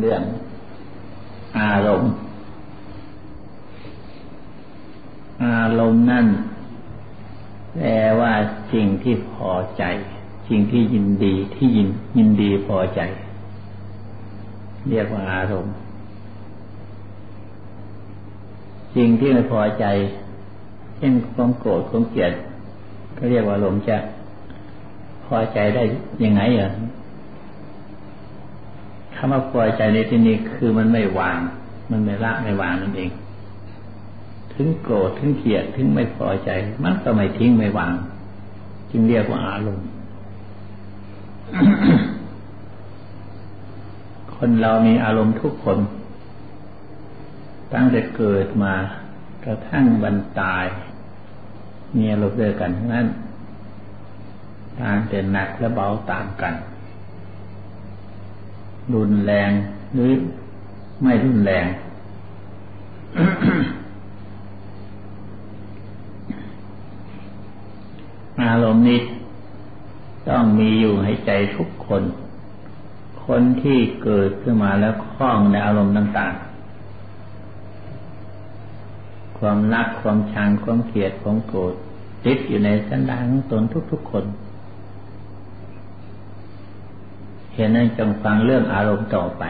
เรื่องอารมณ์ อารมณ์นั่นแปลว่าสิ่งที่พอใจ สิ่งที่ยินดีที่ยินยินดีพอใจ เรียกว่าอารมณ์สิ่งที่ไม่พอใจ เช่นความโกรธความเกลียดก็เรียกว่าอารมณ์จะพอใจได้ยังไงอะ คำว่าพอยใจในที่นี้คือมันไม่วาง มันไม่ละไม่วางนั่นเอง ถึงโกรธถึงเกลียดถึงไม่พอใจ มันก็ไม่ทิ้งไม่วาง จึงเรียกว่าอารมณ์คนเรามีอารมณ์ทุกคน ตั้งแต่เกิดมากระทั่งบรรตาย มีอารมณ์เดียวกันทั้งนั้นต่างแต่หนักและเบาต่างกัน รุนแรงหรือไม่รุนแรง อารมณ์นี้ต้องมีอยู่ให้ใจทุกคน คนที่เกิดขึ้นมาแล้วคล้องในอารมณ์ต่าง ๆ ความรักความชังความเกลียดความโกรธติดอยู่ในสันดานของตนทุกๆคน เหตุนั้นจงฟังเรื่องอารมณ์ต่อไป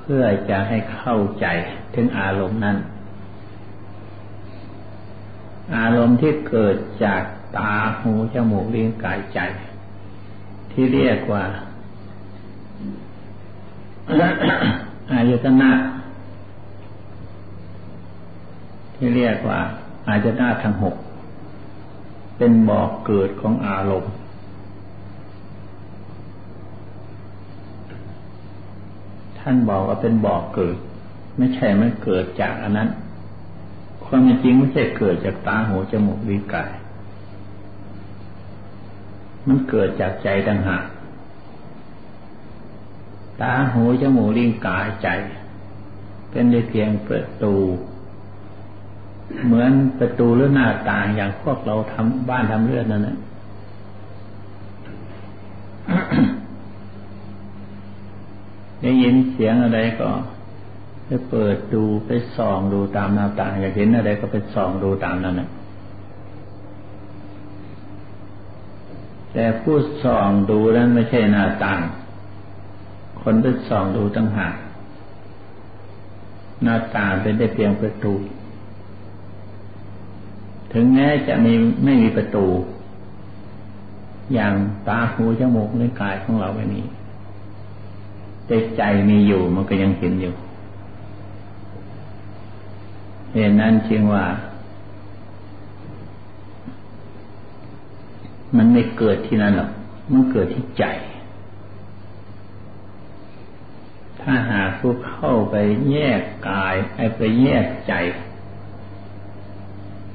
เพื่อจะให้เข้าใจถึงอารมณ์นั้น อารมณ์ที่เกิดจากตาหูจมูกลิ้นกายใจ ที่เรียกว่าอายตนะที่เรียกว่าอายตนะทั้งหกเป็นบอกเกิดของอารมณ์ ท่านบอกว่าเป็นบ่อกเกิด ไม่ใช่มันเกิดจากอันนั้น ความจริงไม่ใช่เกิดจากตาหูจมูกลิ้นกาย มันเกิดจากใจต่างหากตาหูจมูกลิ้นกายใจ เป็นได้เพียงประตู เหมือนประตูหรือหน้าต่างอย่างพวกเราทำบ้านทำเรือนนั่นแหละ ได้ยินเสียงอะไรก็ไปเปิดดูไปส่องดูตามหน้าต่างอยากเห็นอะไรก็ไปส่องดูตามนั้นนะแต่ผู้ส่องดูนั้นไม่ใช่หน้าต่าง คนไปส่องดูตั้งหากหน้าต่างเป็นได้เพียงประตู ถึงแม้จะมีไม่มีประตู อย่างตาหูจมูกในกายของเราไม่มี แต่ใจมีอยู่มันก็ยังเห็นอยู่เหตุนั้นจึงว่า มันไม่เกิดที่นั่นหรอก มันเกิดที่ใจ ถ้าหากผู้เข้าไปแยกกายไอ้ไปแยกใจ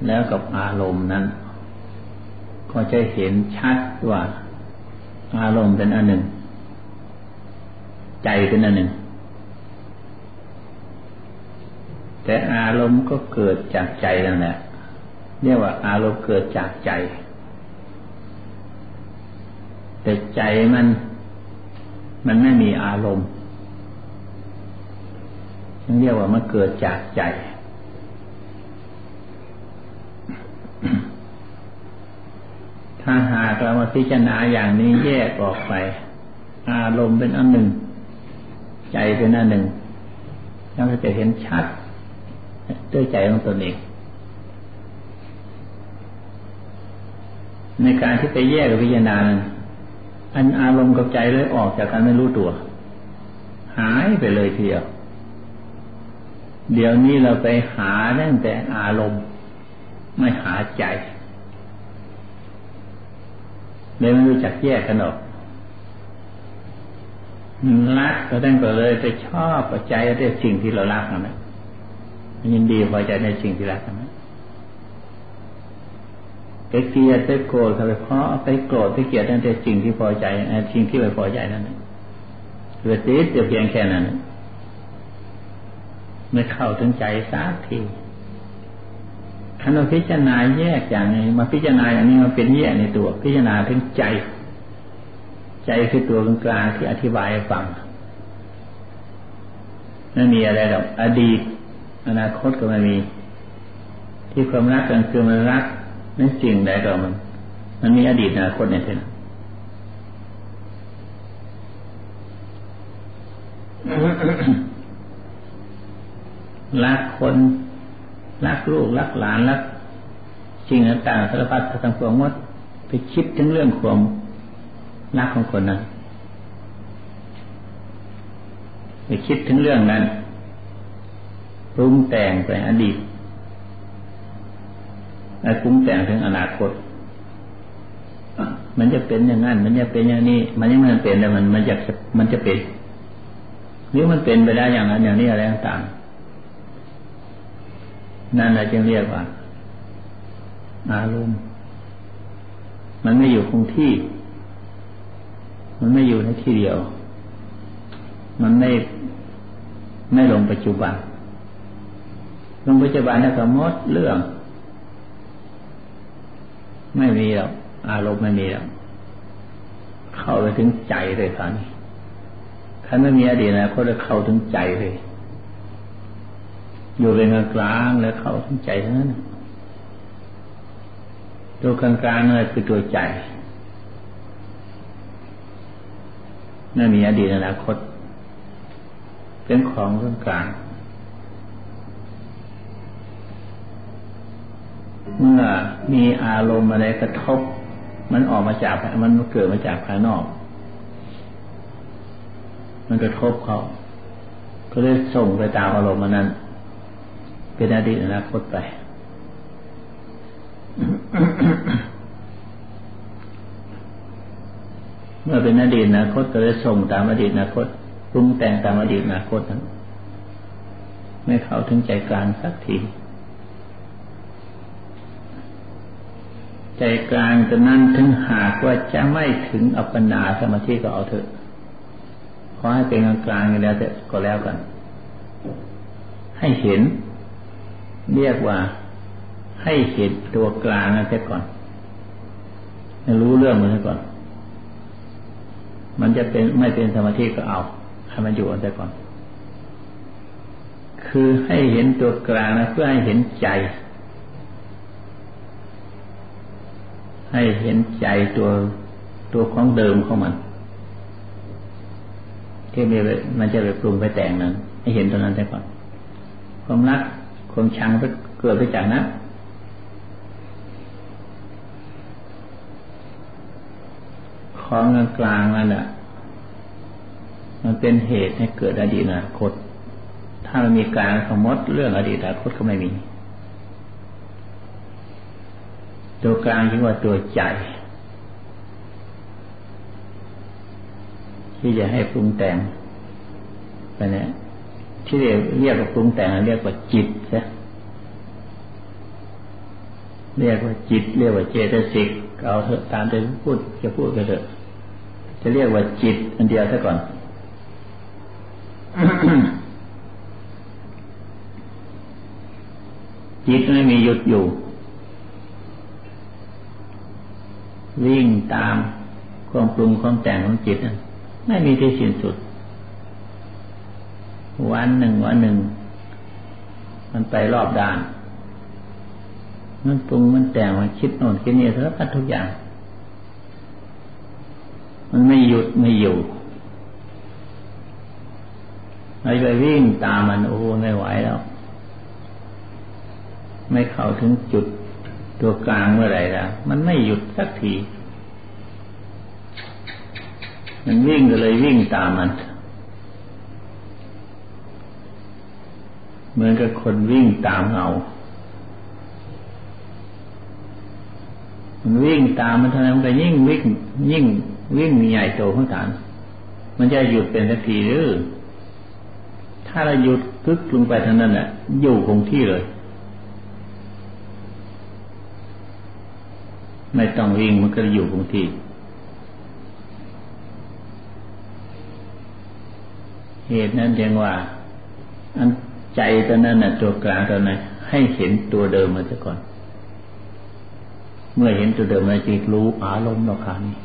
แล้วกับอารมณ์นั้น ก็จะเห็นชัดว่า อารมณ์เป็นอันหนึ่ง ใจเป็นอันหนึ่ง แต่อารมณ์ก็เกิดจากใจนั่นแหละเรียกว่า อารมณ์เกิดจากใจ แต่ใจมัน มันไม่มีอารมณ์ฉันเรียกว่ามันเกิดจากใจ ถ้าหากเรามาพิจารณาอย่างนี้แยกออกไป อารมณ์เป็นอันหนึ่ง ใจเป็นหน้าหนึ่งเราก็จะเห็นชัดด้วยใจของตนเองในการที่ไปแยกวิญญาณอันอารมณ์กับใจเลยออกจากการไม่รู้ตัว หายไปเลยทีเดียว เดี๋ยวนี้เราไปหาตั้งแต่อารมณ์ ไม่หาใจเลยไม่รู้จักแยกกันออก รักก็ตั้งแต่เลยไปชอบปัจจัยในสิ่งที่เรารักนะยินดีพอใจในสิ่งที่รักนะไปเกลียดไปโกรธไปเพราะไปโกรธไปเกลียดตั้งแต่สิ่งที่พอใจสิ่งที่ไม่พอใจนั่นเหลือติดเดียวเพียงแค่นั้นไม่เข้าถึงใจสักทีถ้าเราพิจารณาแยกอย่างนี้มาพิจารณาอย่างนี้มาเป็นแยกในตัว พิจารณาถึงใจ ใจคือตัวกลางที่อธิบายให้ฟังไม่มีอะไรหรอกอดีต อนาคตก็ไม่มี ที่ความรักกันคือมันรักนั่นสิ่งใดก็มัน มันมีอดีตอนาคตเนี่ยเท่านั้นรักคนรักลูกรักหลานรักสิ่งต่างๆสารพัดทั้งปวงหมดไปคิดถึงเรื่องความ รักของคนนั้นไปคิดถึงเรื่องนั้นปรุงแต่งไปอดีตและปรุงแต่งถึงอนาคต มันจะเป็นอย่างนั้น มันจะเป็นอย่างนี้ มันยังไม่เป็นแต่มันมันจะมันจะเป็นหรือมันเป็นไปได้อย่างนั้นอย่างนี้อะไรต่างนั่นแหละจึงเรียกว่า อารมณ์ มันไม่อยู่คงที่ มันไม่อยู่ในที่เดียว มันไม่ไม่ลงปัจจุบัน ลงปัจจุบันนี่ก็มดเรื่อง ไม่มีหรอกอารมณ์ไม่มีหรอกเข้าไปถึงใจเลยตอนนี้ถ้าไม่มีอดีตนะก็จะเข้าถึงใจเลย อยู่เป็นกลางแล้วเข้าถึงใจเท่านั้นตัวกลางกลางนั่นคือตัวใจ ไม่มีอดีตอนาคต เป็นของเรื่องกลางเมื่อมีอารมณ์อะไรกระทบ มันออกมาจากมันเกิดมาจากภายนอก มันกระทบเขา ก็เลยส่งไปตามอารมณ์มันนั้น เป็นอดีตอนาคตไป เมื่อเป็นอดีตอนาคตก็เลยส่งตามอดีตอนาคตปรุงแต่งตามอดีตอนาคตนั้นไม่เข้าถึงใจกลางสักที ใจกลางจะนั้นถึงหากว่าจะไม่ถึงอัปปนาสมาธิก็เอาเถอะขอให้เป็นกลางๆอย่างแล้วก็แล้วกัน ให้เห็น เรียกว่า ให้เห็นตัวกลางนั่นแค่ก่อนรู้เรื่องมันก่อน มันจะเป็นไม่เป็นสมาธิก็เอาให้มันอยู่อันแต่ก่อน คือให้เห็นตัวกลางนะเพื่อให้เห็นใจ ให้เห็นใจตัวตัวของเดิมของมันที่มีมันจะไปปรุงไปแต่งนั้นให้เห็นตัวนั้นแต่ก่อน ความรักความชังเกิดไปจากนั้น ของกลางนั่นแหละมันเป็นเหตุให้เกิดอดีตอนาคต ถ้ามันมีการสมมติเรื่องอดีตอนาคตก็ไม่มี ตัวกลางคือว่าตัวใจ ที่จะให้ปรุงแต่งไปเนี่ยที่เรียกเรียกว่าปรุงแต่งเรียกว่าจิตใช่เรียกว่าจิต เรียกว่าเจตสิกเอาเถอะตามใจพูดจะพูดไปเถอะ จะเรียกว่าจิตอันเดียวซะก่อน จิตไม่มีหยุดอยู่ วิ่งตามความปรุงความแต่งของจิตไม่มีที่สิ้นสุด วันหนึ่งวันหนึ่ง มันไปรอบด้าน มันปรุงมันแต่งมันคิดโน่นคิดนี่สารพัดทุกอย่าง มันไม่หยุดไม่อยู่เราไปวิ่งตามมันโอ้ไม่ไหวแล้ว ไม่เข้าถึงจุดตัวกลางเมื่อไหร่แล้วมันไม่หยุดสักที มันวิ่งก็เลยวิ่งตามมัน เหมือนกับคนวิ่งตามเงามันวิ่งตามมันเท่านั้นมันก็ยิ่งวิ่งยิ่ง วิ่งใหญ่โตข้างฐาน มันจะหยุดเป็นสักทีหรือ ถ้าเราหยุดกึกลงไปทางนั้นแหละอยู่คงที่เลย ไม่ต้องวิ่งมันก็อยู่คงที่ เหตุนั้นเรียกว่า อันใจตัวนั้นน่ะ ตัวกลางตัวนั้นให้เห็นตัวเดิมมาซะก่อน เมื่อเห็นตัวเดิมมันจะรู้อารมณ์เราขานี้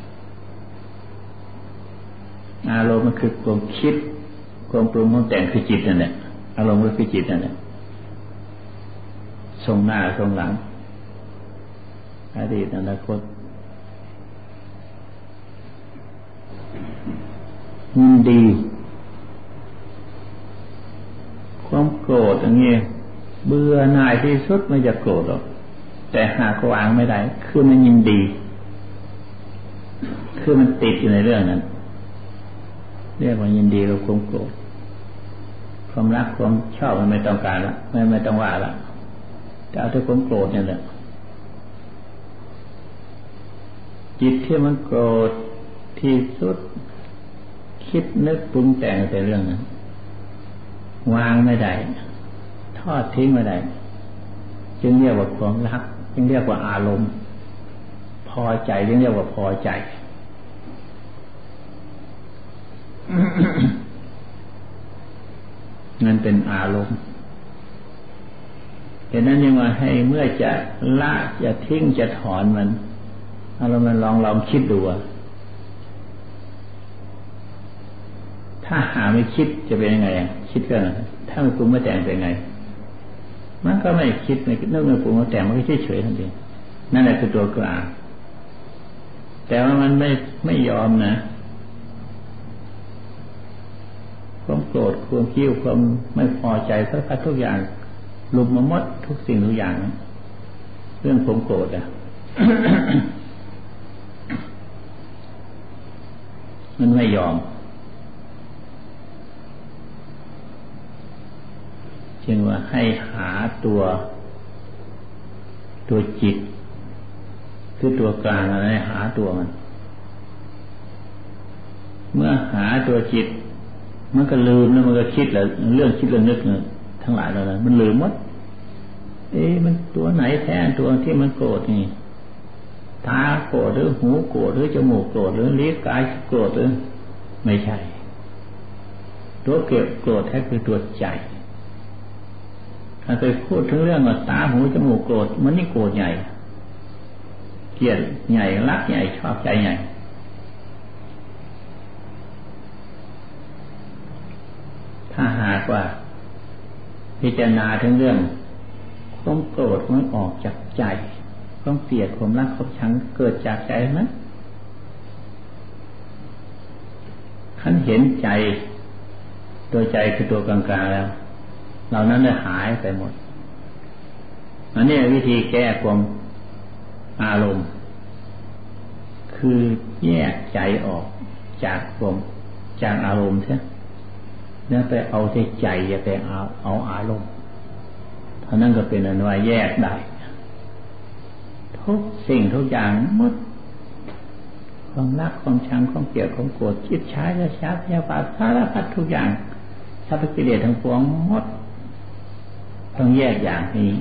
อารมณ์มันคือความคิด ความปรุงของแต่งคือจิตนั่นแหละอารมณ์ก็คือจิตนั่นแหละทรงหน้าทรงหลังอดีตอนาคตยินดี ความโกรธอย่างนี้ยเบื่อหน่ายที่สุดไม่จะโกรธหรอก แต่หากวางไม่ได้ คือมันยินดี คือมันติดอยู่ในเรื่องนั้น เรียกว่ายินดีกับความโกรธความรักความชอบมันไม่ต้องการละไม่ไม่ต้องว่าละจะเอาแต่ความโกรธเนี่ยแหละจิตที่มันโกรธที่สุด คิดนึกปรุงแต่งแต่เรื่องนั้นวางไม่ได้ทอดทิ้งไม่ได้จึงเรียกว่าความรักจึงเรียกว่าอารมณ์ พอใจจึงเรียกว่าพอใจ นั่นเป็นอารมณ์เหตุนั้นยังว่าให้เมื่อจะละจะทิ้งจะถอนมันเอารามาลองลองคิดดูถ้าหาไม่คิดจะเป็นยังไงคิดก็ถ้าไม่ปรุงไม่แต่งเป็นไง มันก็ไม่คิดไม่คิดนึกไม่ปรุงไม่แต่งมันก็เฉยเฉยทันทีนั่นแหละคือตัวกลางแต่ว่ามันไม่ไม่ยอมนะ ความโกรธความคิ้วความไม่พอใจสักทุกอย่างลุมมาหมดทุกสิ่งทุกอย่าง เรื่องความโกรธอะมันไม่ยอมจึงว่าให้หาตัว ตัวจิต คือตัวกลางอะไรหาตัวมัน เมื่อหาตัวจิต มันก็ลืมแล้วมันก็คิดแหล้วเรื่องคิดเรื่องนึกเนี่ยทั้งหลายแล้วนะมันลืมหมด เอ๊ะมันตัวไหนแท้ตัวที่มันโกรธนี่ตาโกรธหรือหูโกรธหรือจมูกโกรธหรือลิ้นกายโกรธหรือไม่ใช่ ตัวเกิดโกรธแท้คือตัวใจถ้าเคยพูดถึงเรื่องว่าตาหูจมูกโกรธมันนี่โกรธใหญ่ เกลียดใหญ่รักใหญ่ชอบใจใหญ่ ถ้าหากว่า พิจารณาถึงเรื่องความโกรธมันออกจากใจความเกลียดความรักความชังเกิดจากใจไหมขันเห็นใจ ตัวใจคือตัวกลางๆแล้ว เหล่านั้นได้หายไปหมดอันนี้วิธีแก้ความอารมณ์ คือแยกใจออกจากความจากอารมณ์ใช่ นี่ยไปเอาใจใจอย่าไปเอาเอาอารมณ์ท่านั้นก็เป็นอนุว่าแยกได้ทุกสิ่งทุกอย่างมดความรักความชังความเกลียดความโกรธคิดช้าจะช้าพยาบาทสารพัดทุกอย่างสัพพกิเลสทั้งปวงหมดต้องแยกอย่างนี้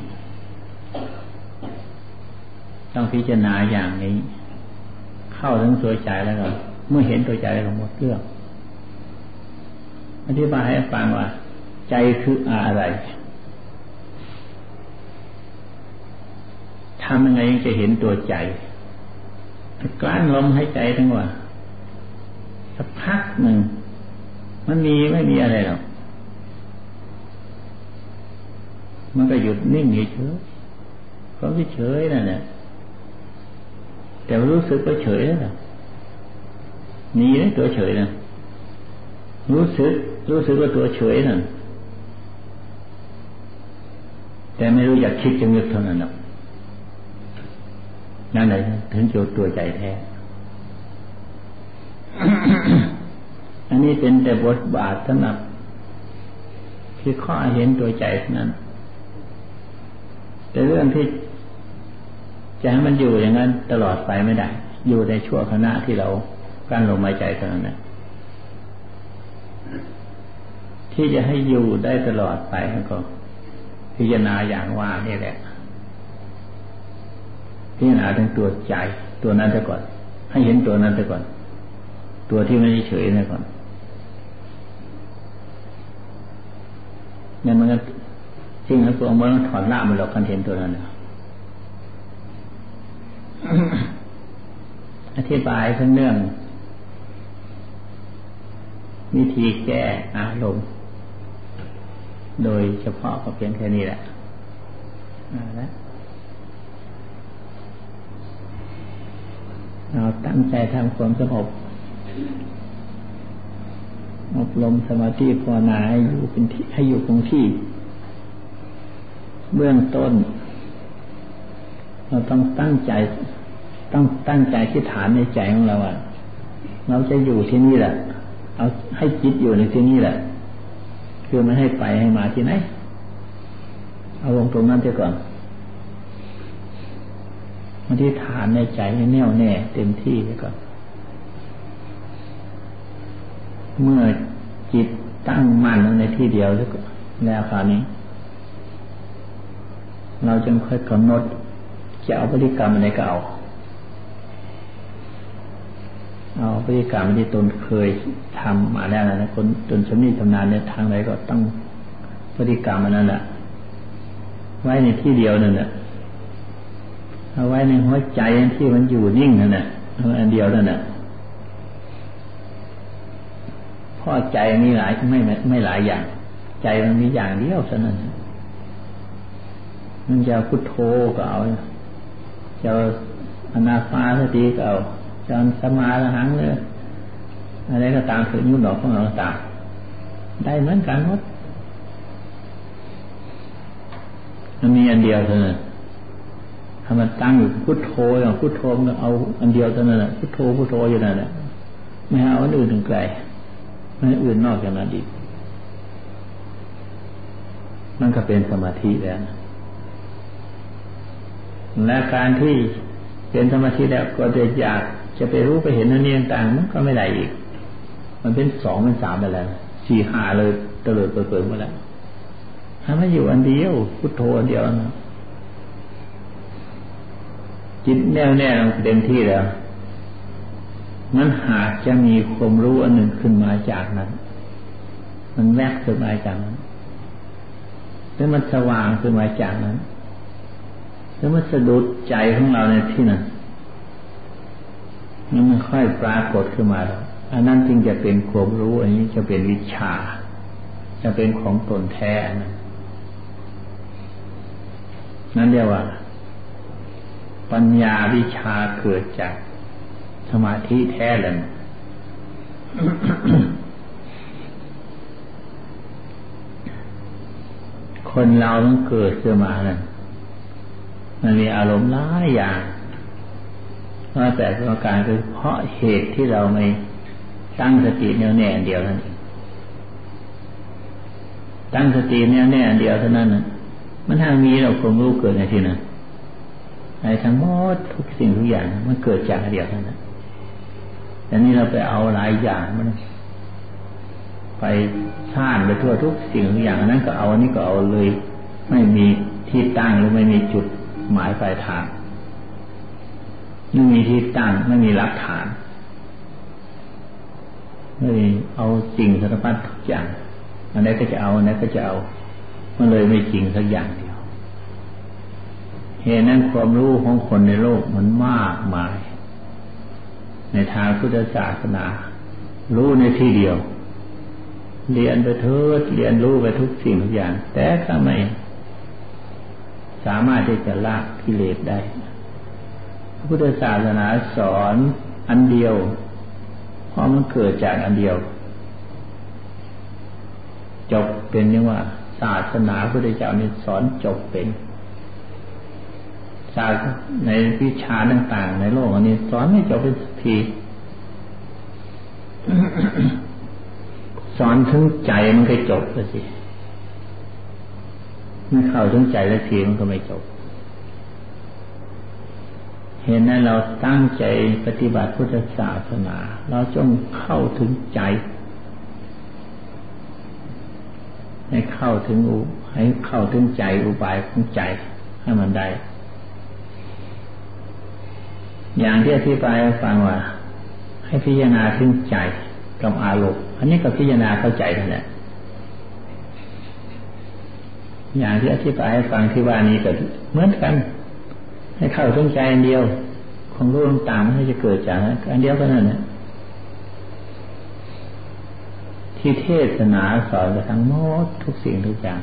ต้องพิจารณาอย่างนี้ เข้าถึงตัวใจแล้วก็เมื่อเห็นตัวใจแล้วหมดเรื่อง อธิบายให้ฟังว่า ใจคืออะไรทำยังไงจะเห็นตัวใจกลั้นลมหายใจทั้งว่าสักพักหนึ่ง มันมีไม่มีอะไรหรอกมันก็หยุดนิ่งเฉยเขาเฉยนั่นแหละแต่รู้สึกก็เฉยแล้วมีนะตัวเฉยนะ รู้สึก รู้สึกว่าตัวเฉยนั่นแต่ไม่รู้อยากคิดจะนึกเท่านั้นหรอกนั่นแหละถึงจะตัวใจแท้ อันนี้เป็นแต่บทบาทสำหรับที่ข้อเห็นตัวใจนั้น แต่เรื่องที่จะให้มันอยู่อย่างนั้นตลอดไปไม่ได้ อยู่ในชั่วขณะที่เรากั้นลมหายใจเท่านั้น ที่จะให้อยู่ได้ตลอดไปก็พิจารณาอย่างว่านี่แหละ พิจารณาถึงตัวใจตัวนั้นซะก่อน ให้เห็นตัวนั้นซะก่อน ตัวที่ไม่เฉยนะก่อนนั่นมันก็สิ่งนั้นตัวมันถอนละมันหรอกกันเห็นตัวนั้นอธิบายทั้งเรื่องวิธีแก้อารมณ์ โดยเฉพาะก็เพียงแค่นี้แหละนะเราตั้งใจทำความสงบอบรมสมาธิภาวนาให้อยู่เป็นที่ให้อยู่คงที่ เบื้องต้น เราต้องตั้งใจ ต้องตั้งใจที่ฐานในใจของเราอะ เราจะอยู่ที่นี่แหละ เอาให้จิตอยู่ในที่นี่แหละ คือไม่ให้ไปให้มาที่ไหน เอาลงตรงนั้นเสียก่อนมาที่ฐานในใจให้แน่วแน่ เต็มที่เสียก่อนเมื่อจิตตั้งมั่นในที่เดียวแล้วแล้วคราวนี้ เราจึงค่อยกำหนดจะเอาพฤติกรรมอะไรก็เอา เอาพฤติกรรมที่ตนเคยทำมาแล้วนะคนจนชำนิชำนาญในทางใดก็ต้องพฤติกรรมอันนั้นแหละไว้ในที่เดียวนั่นแหละเอาไว้ในหัวใจที่มันอยู่นิ่งนั่นแหละอันเดียวนั่นแหละพราะใจมีหลายไม่ไม่หลายอย่าง ใจมันมีอย่างเดียวเท่านั้นมันจะพุทโธก็เอาจะอนาฟาสติก็เอา จะสมาหังเลยอะไรก็ตามถึงยุ่ดอกของเราตามได้เหมือนกันหมดมันมีอันเดียวเท่านั้นถ้ามันตั้งอยู่พุทโธอย่างพุทโธมันเอาอันเดียวเท่านั้นแหละพุทโธพุทโธอยู่นั่นแหละไม่เอาอันอื่นถึงไกลไม่อื่นนอกจากนั้นอีกมันก็เป็นสมาธิแล้วและการที่เป็นสมาธิแล้วก็จะอยาก จะไปรู้ไปเห็นนั่นนี่ต่างมันก็ไม่ได้อีก มันเป็นสองเป็นสามไปแล้วสี่ห้าเลยเตลิดเปิดเผยหมดแล้วถ้าไม่อยู่อันเดียว พุทโธอันเดียวนะจิตแน่วแน่เต็มที่แล้วมันหากจะมีความรู้อันหนึ่งขึ้นมาจากนั้น มันแวกขึ้นมาจากนั้นแล้วมันสว่างขึ้นมาจากนั้นแล้วมันสะดุดใจของเราในที่นั้น มันค่อยปรากฏขึ้นมาแล้วอันนั้นจึงจะเป็นความรู้ อันนี้จะเป็นวิชา จะเป็นของตนแท้นะนั่นเรียกว่า ปัญญาวิชาเกิดจากสมาธิแท้เลยคนเราต้องเกิดขึ้นมานั่นมันมีอารมณ์หลายอย่าง ว่าแต่ประการคือเพราะเหตุที่เราไม่ตั้งสติแน่วแน่เดียวนั้นตั้งสติแน่วแน่เดียวเท่านั้นมันถ้ามีเราคงรู้เกิดในที่นั้นในทั้งหมดทุกสิ่งทุกอย่างมันเกิดจากเดียวเท่านั้นแต่นี้เราไปเอาหลายอย่างมัน ไปซ่านไปทั่วทุกสิ่งทุกอย่างนั้นก็เอาอันนี้ก็เอาเลย ไม่มีที่ตั้งหรือไม่มีจุดหมายปลายทาง ไม่มีที่ตั้ง ไม่มีหลักฐานเลยเอาสิ่งสารพัดทุกอย่างอันนี้ก็จะเอาอันนี้ก็จะเอา มันเลยไม่จริงสักอย่างเดียวเหตุนั้นความรู้ของคนในโลกมันมากมาย ในทางพุทธศาสนา รู้ในที่เดียว เรียนไปเถิดเรียนรู้ไปทุกสิ่งทุกอย่าง แต่ก็ไม่สามารถที่จะลากกิเลสได้ พุทธศาสนาสอนอันเดียว เพราะมันเกิดจากอันเดียว จบเป็นนี่ว่า ศาสนาพุทธเจ้านี่สอนจบเป็นศาสในวิชาต่าง ๆ ในโลกอันนี้สอนไม่จบเป็นทีสอนถึงใจมันก็จบแล้วสิไม่เข้าถึงใจแล้วทีมันก็ไม่จบ เห็นนั้นเราตั้งใจปฏิบัติพุทธศาสนา เราจงเข้าถึงใจ ให้เข้าถึงอุให้เข้าถึงใจอุบายของใจให้มันได้ อย่างที่อธิบายให้ฟังว่า ให้พิจารณาถึงใจกับอารมณ์อันนี้ก็พิจารณาเข้าใจนั่นแหละอย่างที่อธิบายให้ฟังที่ว่านี้ก็เหมือนกัน ให้เข้าถึงใจอันเดียว ของรู้ต่างๆมันจะเกิดจากอันเดียวกันนั่นแหละที่เทศนาสอนไปทั้งหมดทุกสิ่งทุกอย่าง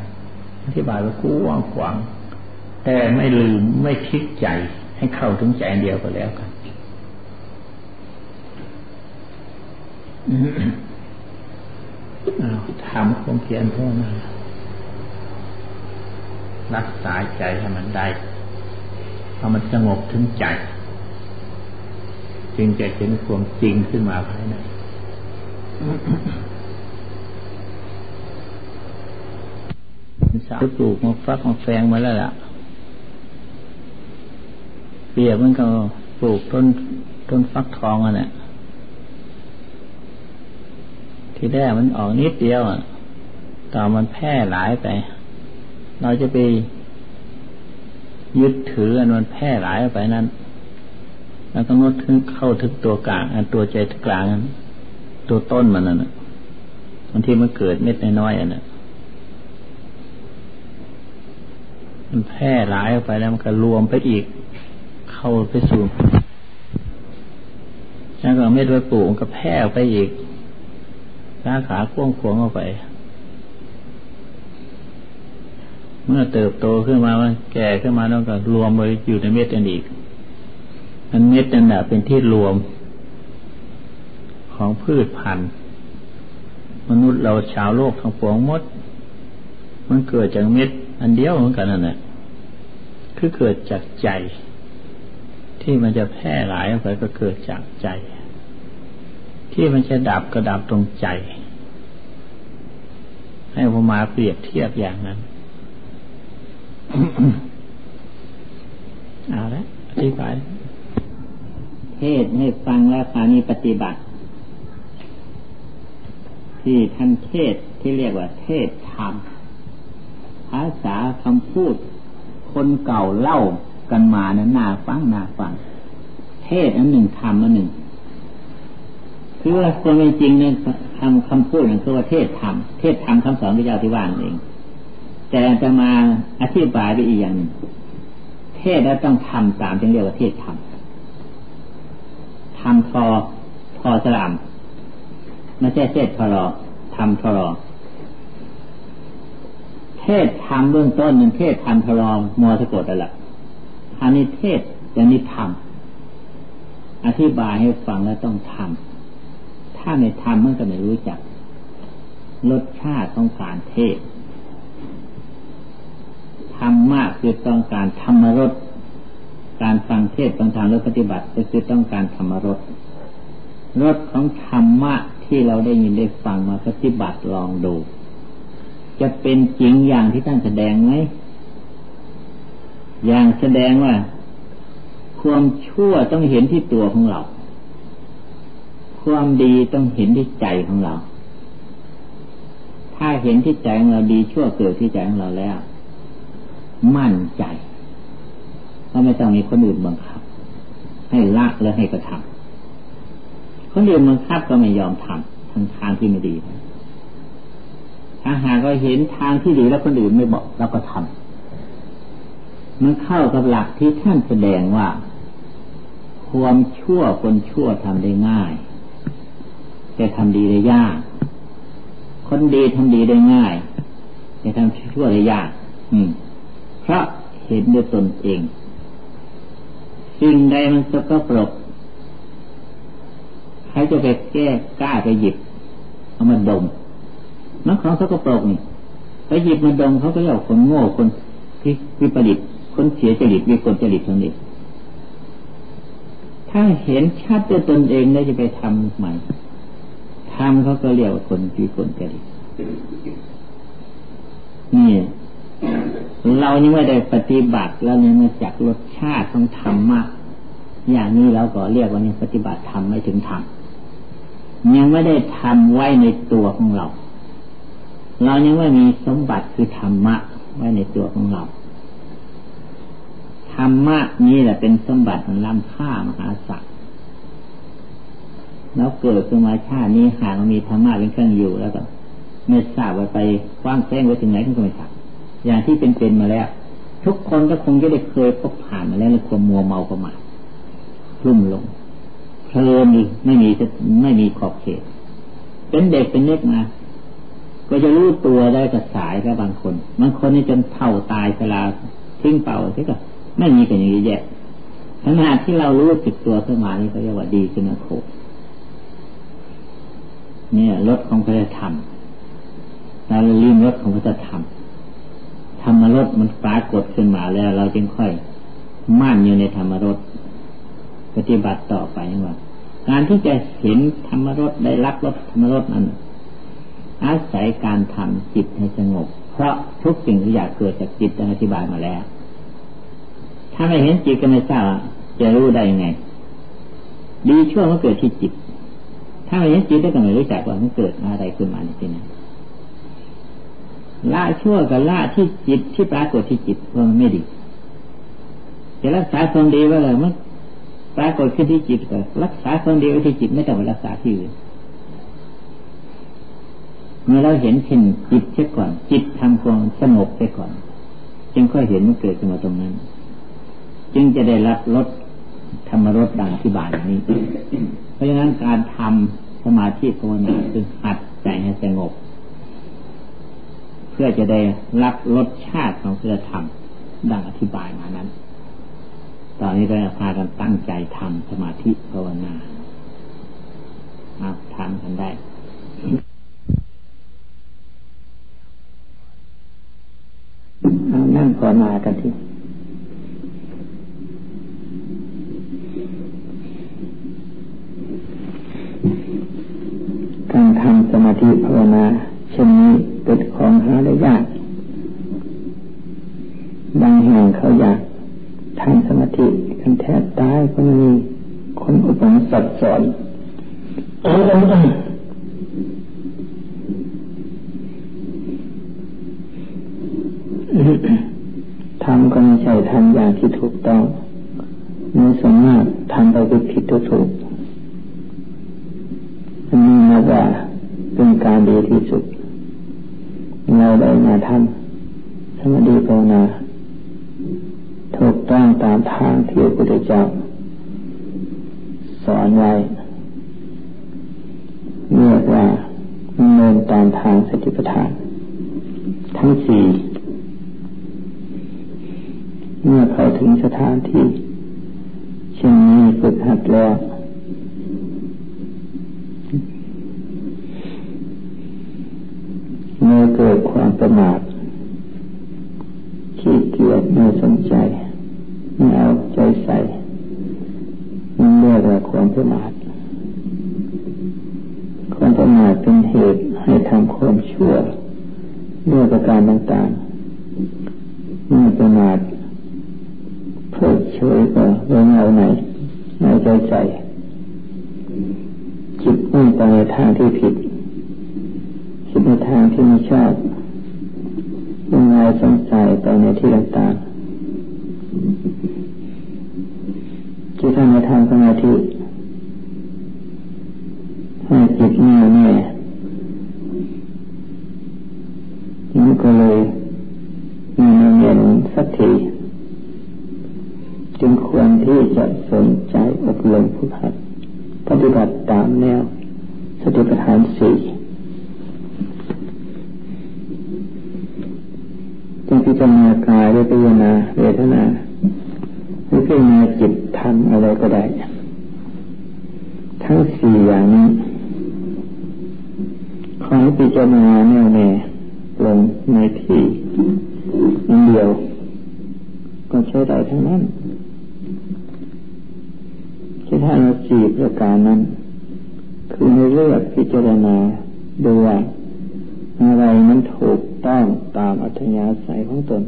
อธิบายไปกว้างขวาง แต่ไม่ลืมไม่คิดใจ ให้เข้าถึงใจเดียวก็แล้วกันทำความเพียรเพื่อมารักษาใจให้มันได้ พอมันสงบถึงใจ จึงจะเห็นความจริงขึ้นมาภายในสาวปลูกมาฟักมาแฟงมาแล้วล่ะเปรียบมันก็ปลูกต้นต้นฟักทองอะเนี่ยที่แรกมันออกนิดเดียวอะต่อมันแพร่หลายไป เราจะไป ยึดถืออันมันแพร่หลายไปนั้นแล้วก็งดถึงเข้าถึงตัวกลางอันตัวใจกลางนั้นตัวต้นมันนั่นบางทีมันเกิดเม็ดน้อยๆอันนั้นมันแพร่หลายออกไปแล้วมันก็รวมไปอีก เข้าไปสู่แล้วก็เม็ดไว้ปลูกก็แพร่ไปอีกสาขาควงขวงออกไป เมื่อเติบโตขึ้นมามันแก่ขึ้นมาแล้วก็รวมไปอยู่ในเม็ดอันอีกอันเม็ดนั่นแหะเป็นที่รวมของพืชพันธุ์ มนุษย์เราชาวโลกทั้งปวงมด มันเกิดจากเม็ด อันเดียวเหมือนกันนั่นแหละคือเกิดจากใจ ที่มันจะแพร่หลายออกไปก็เกิดจากใจ ที่มันจะดับก็ดับตรงใจ ให้พมาเปรียบเทียบอย่างนั้น เอาละอธิบายเทศให้ฟังแล้วคราวนี้ปฏิบัติ ที่ท่านเทศที่เรียกว่า เทศธรรมภาษาคำพูด คนเก่าเล่ากันมานั้นน่าฟังน่าฟัง เทศอันหนึ่งธรรมอันหนึ่งคือว่าความเป็นจริงเนี่ยคำคำพูดนั่นคือว่าเทศธรรมเทศธรรมคำสอนพระเจ้าที่ว่านเอง แต่จะมาอธิบายไปอีกอย่างเทศแล้วต้องทำตามจึงเรียกว่าเทศธรรมทำทอทอสลามไม่ใช่เทศทรอทำทรอเทศทำเบื้องต้นมันเทศทำทรอมอสะกดอะไรอันนี้เทศอย่างนี้ทำอธิบายให้ฟังแล้วต้องทำถ้าไม่ทำมันก็ไม่รู้จักรสชาติต้องการเทศ ทำมากคือต้องการธรรมรสการฟังเทศฟังธรรมและปฏิบัติก็คือต้องการธรรมรสรสของธรรมะที่เราได้ยินได้ฟังมาปฏิบัติลองดู จะเป็นจริงอย่างที่ท่านแสดงไหมอย่างแสดงว่า ความชั่วต้องเห็นที่ตัวของเรา ความดีต้องเห็นที่ใจของเรา ถ้าเห็นที่ใจของเราดีชั่วเกิดที่ใจของเราแล้ว มั่นใจก็ไม่ต้องมีคนอื่นบังคับ ให้ละแลวให้กระทำคนอื่นบังคับก็ไม่ยอมทำทางทางที่ไม่ดีถ้าหากว่าเห็นทางที่ดีแล้วคนอื่นไม่บอกเราก็ทำมันเข้ากับหลักที่ท่านแสดงว่า ความชั่วคนชั่วทำได้ง่าย แต่ทำดีได้ยาก คนดีทำดีได้ง่าย แต่ทำชั่วได้ยาก อืม ราะเห็นด้วยตนเอง สิ่งใดมันสกปรกใครจะไปแก้กล้าไปหยิบเอามาดมนักของสกปรกนี่ไปหยิบมาดมเขาก็เรียกคนโง่คนที่วิปริตคนเสียจริตวิกลจริตทั้งนี้ถ้าเห็นชัดด้วยตนเองแล้วจะไปทำใหม่ทำเขาก็เรียกว่าคนที่คนจริตนี่ เรายังไม่ได้ปฏิบัติเรายังไม่จักรสชาติของธรรมะอย่างนี้เราก็เรียกว่ายังปฏิบัติธรรมไม่ถึงธรรมยังไม่ได้ทำไว้ในตัวของเรา เรายังไม่มีสมบัติคือธรรมะ ไว้ในตัวของเราธรรมะนี้แหละเป็นสมบัติของล้ำค่ามหาศักดิ์แล้วเกิดขึ้นมาชาตินี้หากมีธรรมะเป็นเครื่องอยู่แล้วก็ไม่ทราบว่าไปกว้างแจ้งไว้ถึงไหนก็ไม่ทราบ อย่างที่เป็นเป็นมาแล้ว ทุกคนก็คงจะได้เคยพบผ่านมาแล้วในความมัวเมาประมาทรุ่มลงเพลินไม่มีไม่มีขอบเขต เป็นเด็กเป็นเล็กมาก็จะรู้ตัวได้กับสายแล้วบางคน บางคนนี่จนเท่าตายเวลาทิ้งเป่าที่ก็ไม่มีกันอย่างนี้แยะขณะที่เรารู้สึกตัวขึ้นมานี่ก็เรียกว่าดีขึ้นนะโคเนี่ยรถของพระธรรมเราลืมรถของพระธรรม ธรรมรถมันปรากฏขึ้นมาแล้ว เราจึงค่อยมั่นอยู่ในธรรมรถปฏิบัติต่อไปว่าการที่จะเห็นธรรมรถได้รับรถธรรมรถนั้นอาศัยการทำจิตให้สงบ เพราะทุกสิ่งทุกอย่างเกิดจากจิตอธิบายมาแล้ว ถ้าไม่เห็นจิตก็ไม่ทราบจะรู้ได้ยังไง ดีชั่วมันเกิดที่จิต ถ้าไม่เห็นจิตก็ไม่รู้จักว่ามันเกิดอะไรขึ้นมาในที่นั้น ละชั่วกับละที่จิตที่ปรากฏที่จิตว่าะมันไม่ดีจะรักษาความดีว่าอะไรมันปรากฏขึ้นที่จิตก็รักษาความดีไว้ที่จิตไม่ต้องไปรักษาที่อื่นเมื่อเราเห็นเช่นจิตเสียก่อน จิตทำความสงบเสียก่อน จึงค่อยเห็นมันเกิดขึ้นมาตรงนั้น จึงจะได้รับลดธรรมรสดังที่บานนี้ เพราะฉะนั้นการทำสมาธิภาวนาคือหัดใจให้สงบ พื่อจะได้รับรสชาติของเพื่อทำดังอธิบายมานั้น ตอนนี้เราพากันตั้งใจทำสมาธิภาวนาทำกันได้เอานั่งภาวนากันที่การทำสมาธิภาวนาเช่นนี้ เป็นของหาได้ยากบางแห่งเขาอยากทำสมาธิกันแทบตายก็มีคนอุปนิสัตสอนทำก็ไม่ใช่ทำอย่างที่ถูกต้องในสมมากทำไปผิดถูกนนี้นับว่าเป็นการดีที่สุด ได้มาทำสมาธิภาวนาถูกต้องตามทางที่พระพุทธเจ้าสอนไว้เรียกว่าเนินตามทางสติปัฏฐาน ทั้งสี่เมื่อเขาถึงสถานที่เช่นนี้ฝึกหัดแล้วเมื่อเกิดความ ประมาทขี้เกียจไม่สนใจไม่เอาใจใส่มันเรียกว่าความประมาทความประมาทเป็นเหตุให้ทำความชั่วด้วยประการต่างๆเมื่อประมาทเพิกเฉยก็เรื่องเอาไหนเอาใจใส่จิตมุ่งไปในทางที่ผิดคิดในทางที่ไม่ชอบยังไงสงสัยไปในที่ต่างๆที่ทำในทางสมาธิให้จิตแน่แน่นี่ ก็เลยมีเงินสักทีจึงควรที่จะสนใจอบรมผู้หัดปฏิบัติตามแนว สติปัฏฐานสี่จึงพิจารณากายด้วยพิจารณาเวทนาหรือพิจารณาจิตทำอะไรก็ได้ ทั้งสี่อย่างนี้ขอให้พิจารณาแน่วแน่ลงในที่เดียว ก็ใช้ได้ทั้งนั้นที่ท่านสี่ประการนั้น คือในเรื่องพิจารณาดูว่าอะไรนั้นถูกต้องตามอัธยาศัยของตน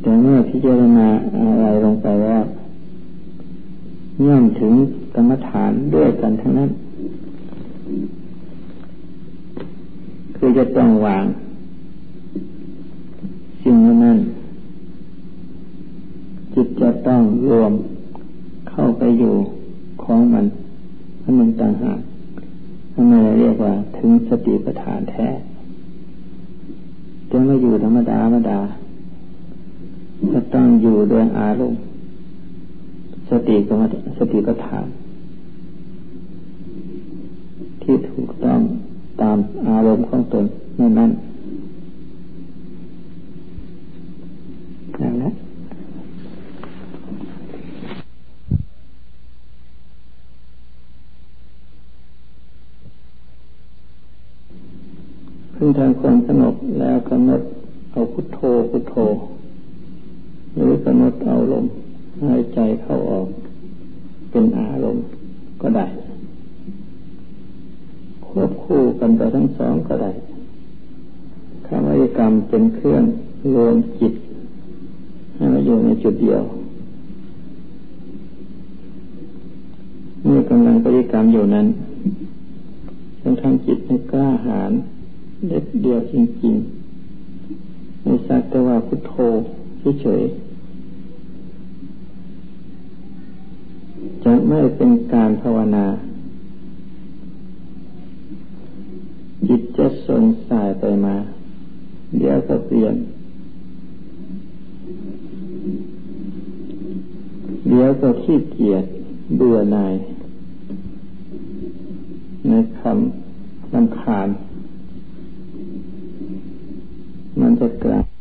แต่เมื่อพิจารณาอะไรลงไปแล้ว ย่อมถึงกรรมฐานด้วยกันทั้งนั้น คือจะต้องวาง สิ่งนั้นจิตจะต้องรวมเข้าไปอยู่ของมันให้มันต่างหากทำไมเราเรียกว่า ถึงสติปัฏฐานแท้จะไม่อยู่ธรรมดาธรรมดาจะต้องอยู่โดยอารมณ์ สติกรรมสติปัฏฐาน ที่ถูกต้องตามอารมณ์ของตนนั่นนั้นอย่างนั้นพึ่งทางความสงบแล้วกำหนดเอาพุทโธพุทโธ หรือกำหนดเอาลม หายใจเข้าออก เป็นอารมณ์ก็ได้ ควบคู่กันไปทั้งสองก็ได้คำวิกรรมเป็นเครื่องรวมจิตให้มาอยู่ในจุดเดียวเมื่อกำลังปฏิกรรมอยู่นั้นต้องทำจิตให้กล้าหาญเด็ดเดียวจริงๆไม่สักแต่ว่าพุทโธเฉยๆ จะไม่เป็นการภาวนา จิตจะสนสายไปมา เดี๋ยวก็เปลี่ยน เดี๋ยวก็ขี้เกียจเบื่อหน่ายในคำลำคาญมันจะกลาย